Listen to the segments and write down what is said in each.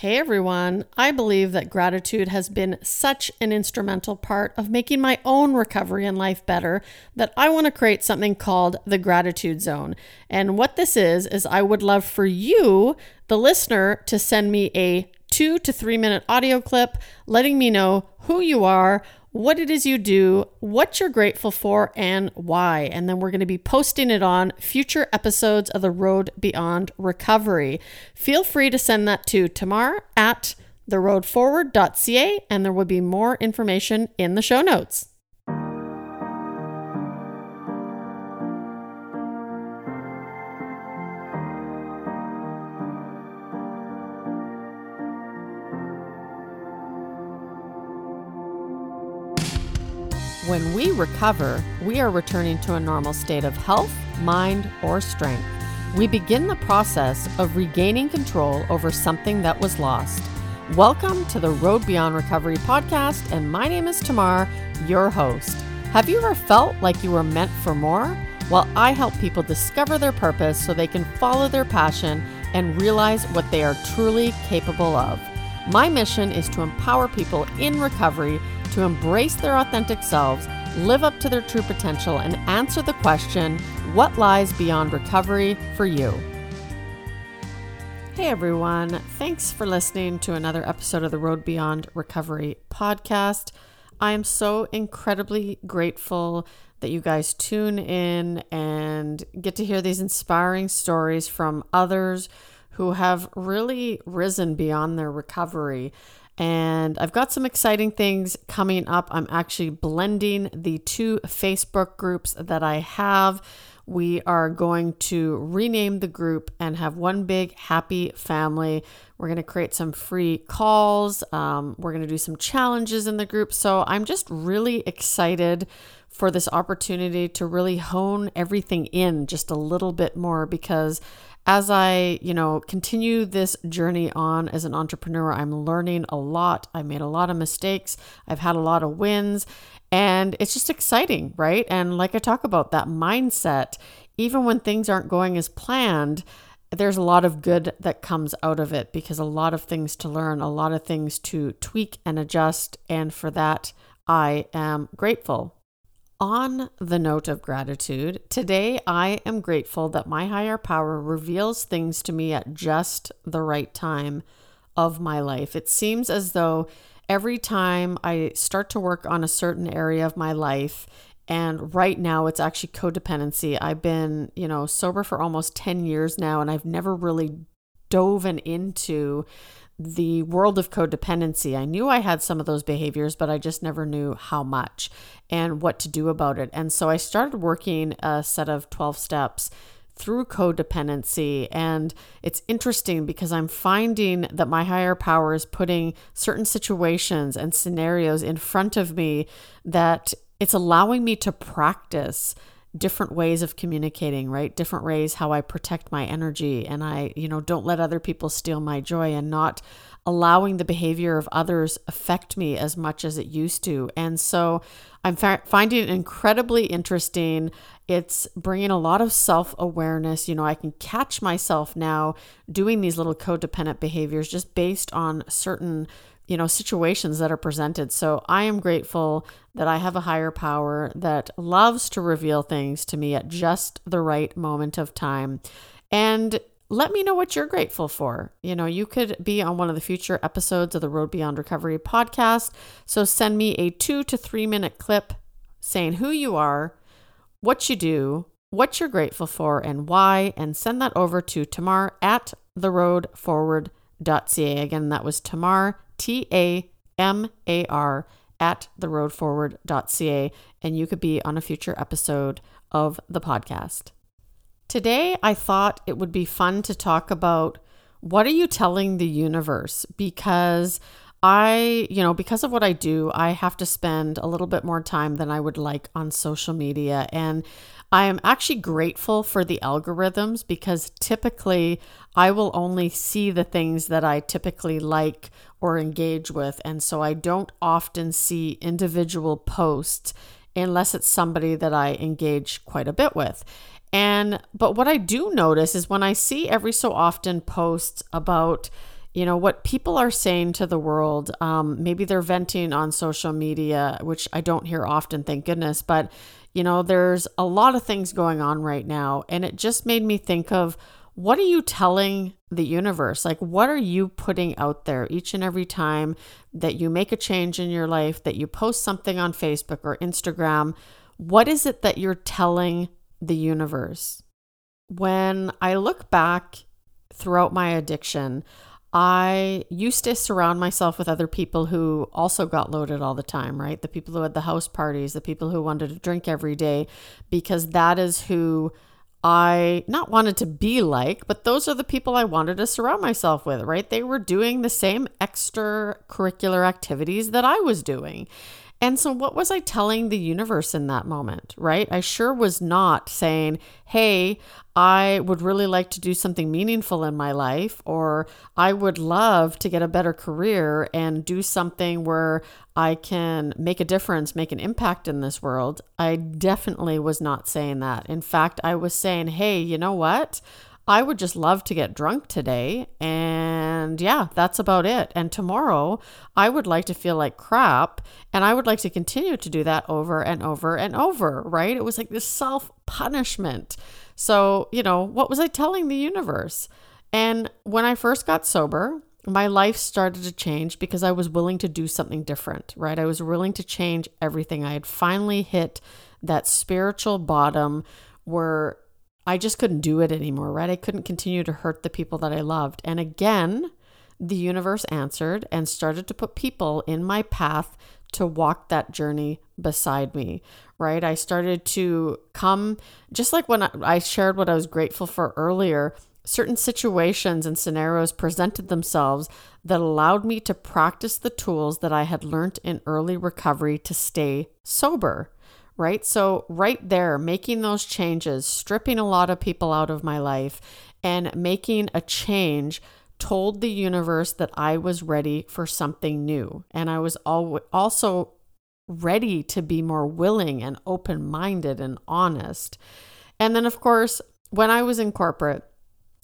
Hey everyone, I believe that gratitude has been such an instrumental part of making my own recovery and life better that I want to create something called the Gratitude Zone. And what this is, is I would love for you, the listener, to send me a two to three minute audio clip letting me know who you are, what it is you do, what you're grateful for, and why. And then we're going to be posting it on future episodes of The Road Beyond Recovery. Feel free to send that to Tamar at theroadforward.ca, and there will be more information in the show notes. We recover, we are returning to a normal state of health, mind, or strength. We begin the process of regaining control over something that was lost. Welcome to the Road Beyond Recovery podcast, and my name is Tamar, your host. Have you ever felt like you were meant for more? Well, I help people discover their purpose so they can follow their passion and realize what they are truly capable of. My mission is to empower people in recovery to embrace their authentic selves, live up to their true potential, and answer the question what lies beyond recovery for you? Hey everyone, thanks for listening to another episode of the Road Beyond Recovery podcast. I am so incredibly grateful that you guys tune in and get to hear these inspiring stories from others who have really risen beyond their recovery. And I've got some exciting things coming up. I'm actually blending the two Facebook groups that I have. We are going to rename the group and have one big happy family. We're going to create some free calls. Um, we're going to do some challenges in the group. So I'm just really excited for this opportunity to really hone everything in just a little bit more because as I, you know, continue this journey on as an entrepreneur, I'm learning a lot. I made a lot of mistakes. I've had a lot of wins, and it's just exciting, right? And like I talk about that mindset, even when things aren't going as planned, there's a lot of good that comes out of it because a lot of things to learn, a lot of things to tweak and adjust. And for that, I am grateful. On the note of gratitude, today I am grateful that my higher power reveals things to me at just the right time of my life. It seems as though every time I start to work on a certain area of my life, and right now it's actually codependency. I've been, you know, sober for almost 10 years now, and I've never really dove into the world of codependency. I knew I had some of those behaviors, but I just never knew how much and what to do about it. And so I started working a set of 12 steps through codependency. And it's interesting because I'm finding that my higher power is putting certain situations and scenarios in front of me that it's allowing me to practice different ways of communicating, right? Different ways how I protect my energy and I, you know, don't let other people steal my joy and not allowing the behavior of others affect me as much as it used to. And so I'm fa- finding it incredibly interesting. It's bringing a lot of self awareness. You know, I can catch myself now doing these little codependent behaviors just based on certain you know situations that are presented so i am grateful that i have a higher power that loves to reveal things to me at just the right moment of time and let me know what you're grateful for. You know, you could be on one of the future episodes of the Road Beyond Recovery podcast. So send me a two to three minute clip saying who you are, what you do, what you're grateful for, and why, and send that over to Tamar at theroadforward.ca. Again, that was Tamar, T A M A R, at theroadforward.ca. And you could be on a future episode of the podcast. Today, I thought it would be fun to talk about what are you telling the universe? Because I, you know, because of what I do, I have to spend a little bit more time than I would like on social media. And I am actually grateful for the algorithms because typically I will only see the things that I typically like or engage with. And so I don't often see individual posts unless it's somebody that I engage quite a bit with. And but what I do notice is when I see every so often posts about you know what people are saying to the world um, maybe they're venting on social media which i don't hear often thank goodness but you know there's a lot of things going on right now. And it just made me think of what are you telling the universe? Like what are you putting out there each and every time that you make a change in your life that you post something on facebook or instagram? What is it that you're telling the universe when i look back throughout my addiction I used to surround myself with other people who also got loaded all the time, right? The people who had the house parties, the people who wanted to drink every day, because that is who I not wanted to be like, but those are the people I wanted to surround myself with, right? They were doing the same extracurricular activities that I was doing. And so, what was I telling the universe in that moment, right? I sure was not saying, hey, I would really like to do something meaningful in my life, or I would love to get a better career and do something where I can make a difference, make an impact in this world. I definitely was not saying that. In fact, I was saying, hey, you know what? I would just love to get drunk today. And yeah, that's about it. And tomorrow, I would like to feel like crap. And I would like to continue to do that over and over and over, right? It was like this self punishment. So, you know, what was I telling the universe? And when I first got sober, my life started to change because I was willing to do something different, right? I was willing to change everything. I had finally hit that spiritual bottom where I just couldn't do it anymore, right? I couldn't continue to hurt the people that I loved. And again, the universe answered and started to put people in my path to walk that journey beside me, right? I started to come, just like when I shared what I was grateful for earlier, certain situations and scenarios presented themselves that allowed me to practice the tools that I had learned in early recovery to stay sober right? So, right there, making those changes, stripping a lot of people out of my life, and making a change told the universe that I was ready for something new. And I was al- also ready to be more willing and open minded and honest. And then, of course, when I was in corporate,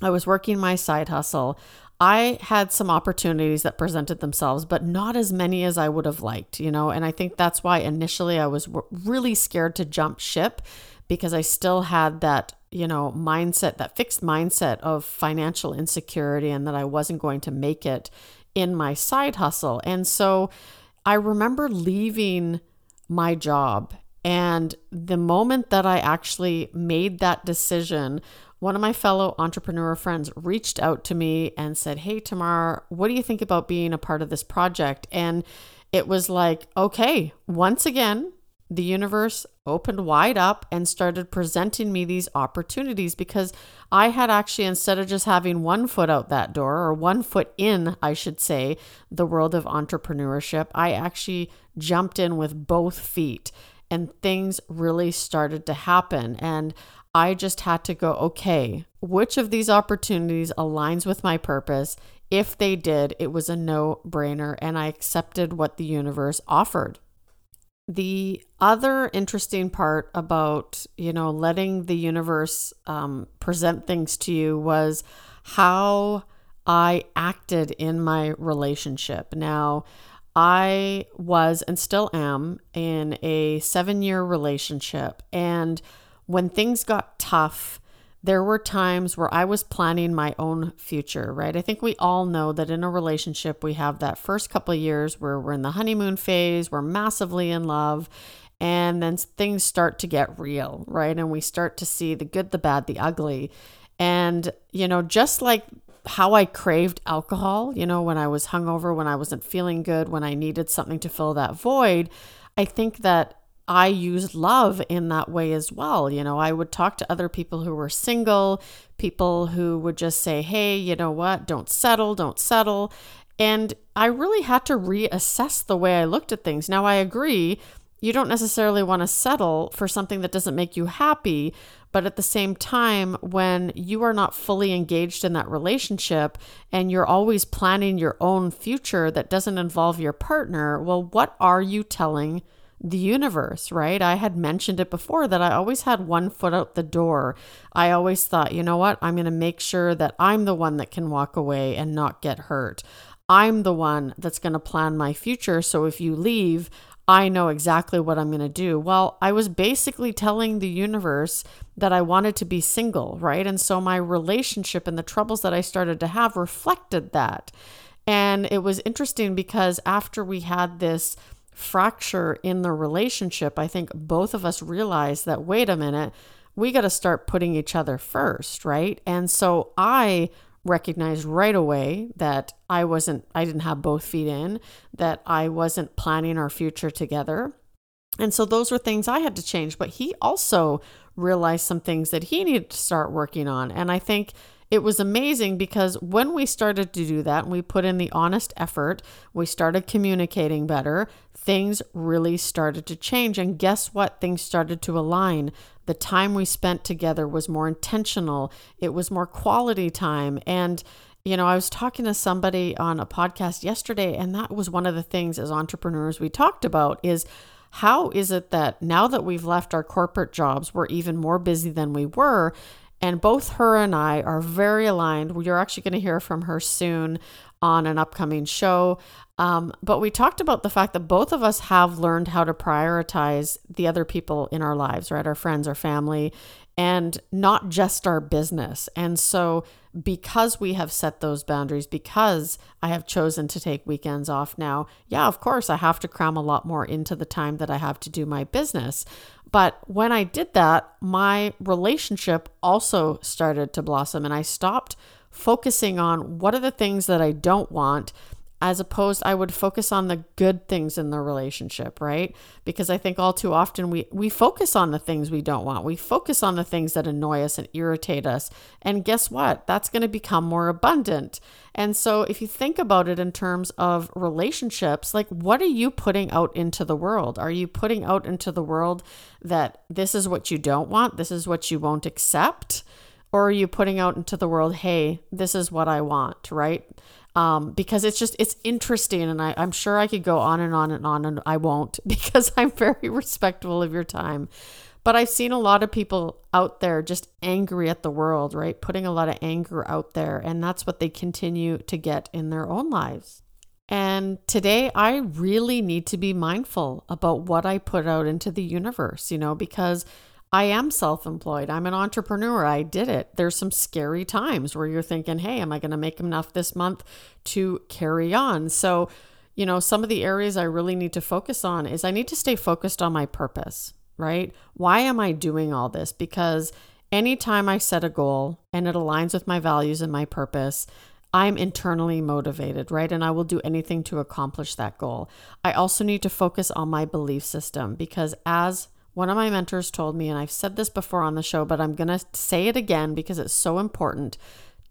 I was working my side hustle. I had some opportunities that presented themselves, but not as many as I would have liked, you know. And I think that's why initially I was really scared to jump ship because I still had that, you know, mindset, that fixed mindset of financial insecurity and that I wasn't going to make it in my side hustle. And so I remember leaving my job. And the moment that I actually made that decision one of my fellow entrepreneur friends reached out to me and said, Hey, Tamar, what do you think about being a part of this project? And it was like, okay, once again, the universe opened wide up and started presenting me these opportunities because I had actually, instead of just having one foot out that door or one foot in, I should say, the world of entrepreneurship, I actually jumped in with both feet and things really started to happen. And I just had to go, okay, which of these opportunities aligns with my purpose? If they did, it was a no brainer, and I accepted what the universe offered. The other interesting part about, you know, letting the universe um, present things to you was how I acted in my relationship. Now, I was and still am in a seven year relationship, and when things got tough, there were times where I was planning my own future, right? I think we all know that in a relationship, we have that first couple of years where we're in the honeymoon phase, we're massively in love, and then things start to get real, right? And we start to see the good, the bad, the ugly. And, you know, just like how I craved alcohol, you know, when I was hungover, when I wasn't feeling good, when I needed something to fill that void, I think that I used love in that way as well. You know, I would talk to other people who were single, people who would just say, hey, you know what, don't settle, don't settle. And I really had to reassess the way I looked at things. Now, I agree, you don't necessarily want to settle for something that doesn't make you happy. But at the same time, when you are not fully engaged in that relationship and you're always planning your own future that doesn't involve your partner, well, what are you telling the universe, right? I had mentioned it before that I always had one foot out the door. I always thought, you know what? I'm going to make sure that I'm the one that can walk away and not get hurt. I'm the one that's going to plan my future. So if you leave, I know exactly what I'm going to do. Well, I was basically telling the universe that I wanted to be single, right? And so my relationship and the troubles that I started to have reflected that. And it was interesting because after we had this fracture in the relationship, I think both of us realized that, wait a minute, we got to start putting each other first, right? And so I recognized right away that I wasn't, I didn't have both feet in, that I wasn't planning our future together. And so those were things I had to change. But he also realized some things that he needed to start working on. And I think it was amazing because when we started to do that and we put in the honest effort, we started communicating better, things really started to change. And guess what? Things started to align. The time we spent together was more intentional, it was more quality time. And you know, I was talking to somebody on a podcast yesterday, and that was one of the things as entrepreneurs we talked about is how is it that now that we've left our corporate jobs, we're even more busy than we were? And both her and I are very aligned. You're actually going to hear from her soon on an upcoming show. Um, but we talked about the fact that both of us have learned how to prioritize the other people in our lives, right? Our friends, our family, and not just our business. And so, because we have set those boundaries, because I have chosen to take weekends off now, yeah, of course, I have to cram a lot more into the time that I have to do my business. But when I did that, my relationship also started to blossom and I stopped focusing on what are the things that I don't want as opposed I would focus on the good things in the relationship, right? Because I think all too often we we focus on the things we don't want. We focus on the things that annoy us and irritate us. And guess what? That's going to become more abundant. And so if you think about it in terms of relationships, like what are you putting out into the world? Are you putting out into the world that this is what you don't want, this is what you won't accept? Or are you putting out into the world, hey, this is what I want, right? Um, because it's just it's interesting and I, i'm sure i could go on and on and on and i won't because i'm very respectful of your time. But i've seen a lot of people out there just angry at the world right? Putting a lot of anger out there and that's what they continue to get in their own lives. And today I really need to be mindful about what I put out into the universe, you know, because I am self employed. I'm an entrepreneur. I did it. There's some scary times where you're thinking, hey, am I going to make enough this month to carry on? So, you know, some of the areas I really need to focus on is I need to stay focused on my purpose, right? Why am I doing all this? Because anytime I set a goal and it aligns with my values and my purpose, I'm internally motivated, right? And I will do anything to accomplish that goal. I also need to focus on my belief system because as one of my mentors told me, and I've said this before on the show, but I'm going to say it again because it's so important.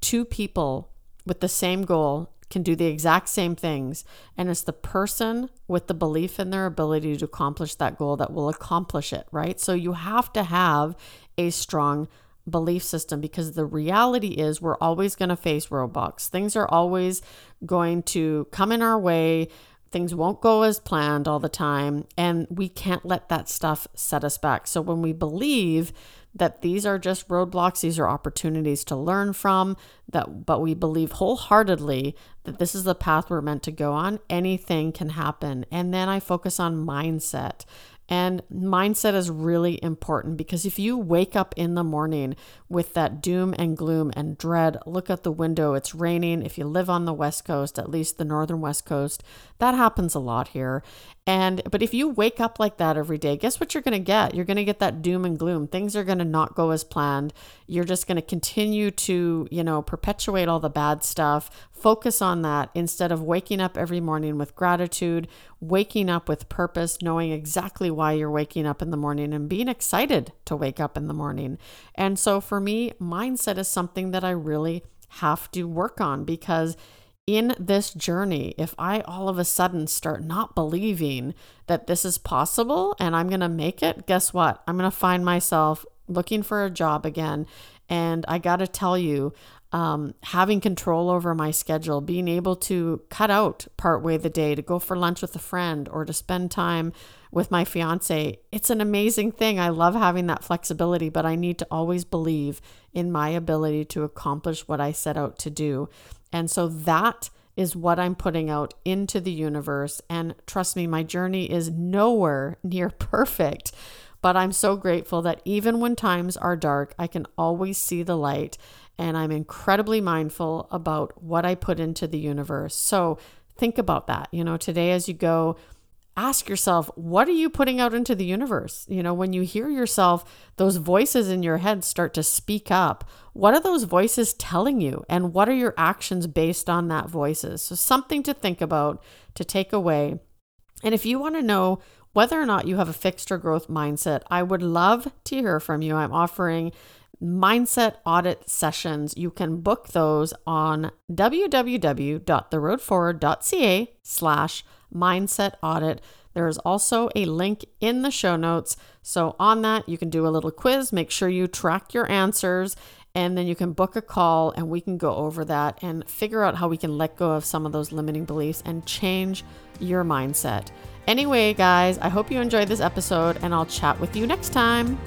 Two people with the same goal can do the exact same things. And it's the person with the belief in their ability to accomplish that goal that will accomplish it, right? So you have to have a strong belief system because the reality is we're always going to face roadblocks. Things are always going to come in our way. Things won't go as planned all the time, and we can't let that stuff set us back. So, when we believe that these are just roadblocks, these are opportunities to learn from, that but we believe wholeheartedly that this is the path we're meant to go on, anything can happen. And then I focus on mindset. And mindset is really important because if you wake up in the morning with that doom and gloom and dread, look at the window, it's raining. If you live on the West Coast, at least the Northern West Coast, that happens a lot here. And but if you wake up like that every day, guess what you're going to get? You're going to get that doom and gloom. Things are going to not go as planned. You're just going to continue to, you know, perpetuate all the bad stuff. Focus on that instead of waking up every morning with gratitude, waking up with purpose, knowing exactly why you're waking up in the morning and being excited to wake up in the morning. And so for me, mindset is something that I really have to work on because in this journey, if I all of a sudden start not believing that this is possible and I'm going to make it, guess what? I'm going to find myself looking for a job again. And I got to tell you, um, having control over my schedule, being able to cut out partway the day to go for lunch with a friend or to spend time with my fiance. It's an amazing thing. I love having that flexibility, but I need to always believe in my ability to accomplish what I set out to do. And so that is what I'm putting out into the universe. And trust me, my journey is nowhere near perfect. But I'm so grateful that even when times are dark, I can always see the light. And I'm incredibly mindful about what I put into the universe. So think about that. You know, today as you go, ask yourself, what are you putting out into the universe? You know, when you hear yourself, those voices in your head start to speak up. What are those voices telling you? And what are your actions based on that voices? So something to think about, to take away. And if you want to know whether or not you have a fixed or growth mindset, I would love to hear from you. I'm offering mindset audit sessions. You can book those on www.theroadforward.ca slash mindset audit. There is also a link in the show notes. So, on that, you can do a little quiz. Make sure you track your answers, and then you can book a call and we can go over that and figure out how we can let go of some of those limiting beliefs and change your mindset. Anyway, guys, I hope you enjoyed this episode, and I'll chat with you next time.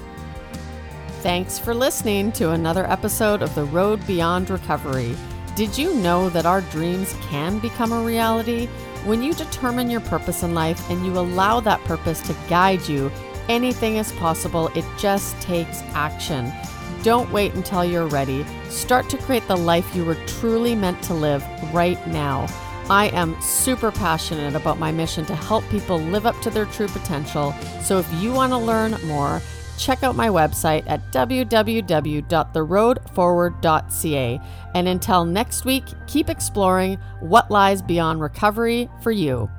Thanks for listening to another episode of The Road Beyond Recovery. Did you know that our dreams can become a reality? When you determine your purpose in life and you allow that purpose to guide you, anything is possible. It just takes action. Don't wait until you're ready. Start to create the life you were truly meant to live right now. I am super passionate about my mission to help people live up to their true potential. So if you want to learn more, check out my website at www.theroadforward.ca. And until next week, keep exploring what lies beyond recovery for you.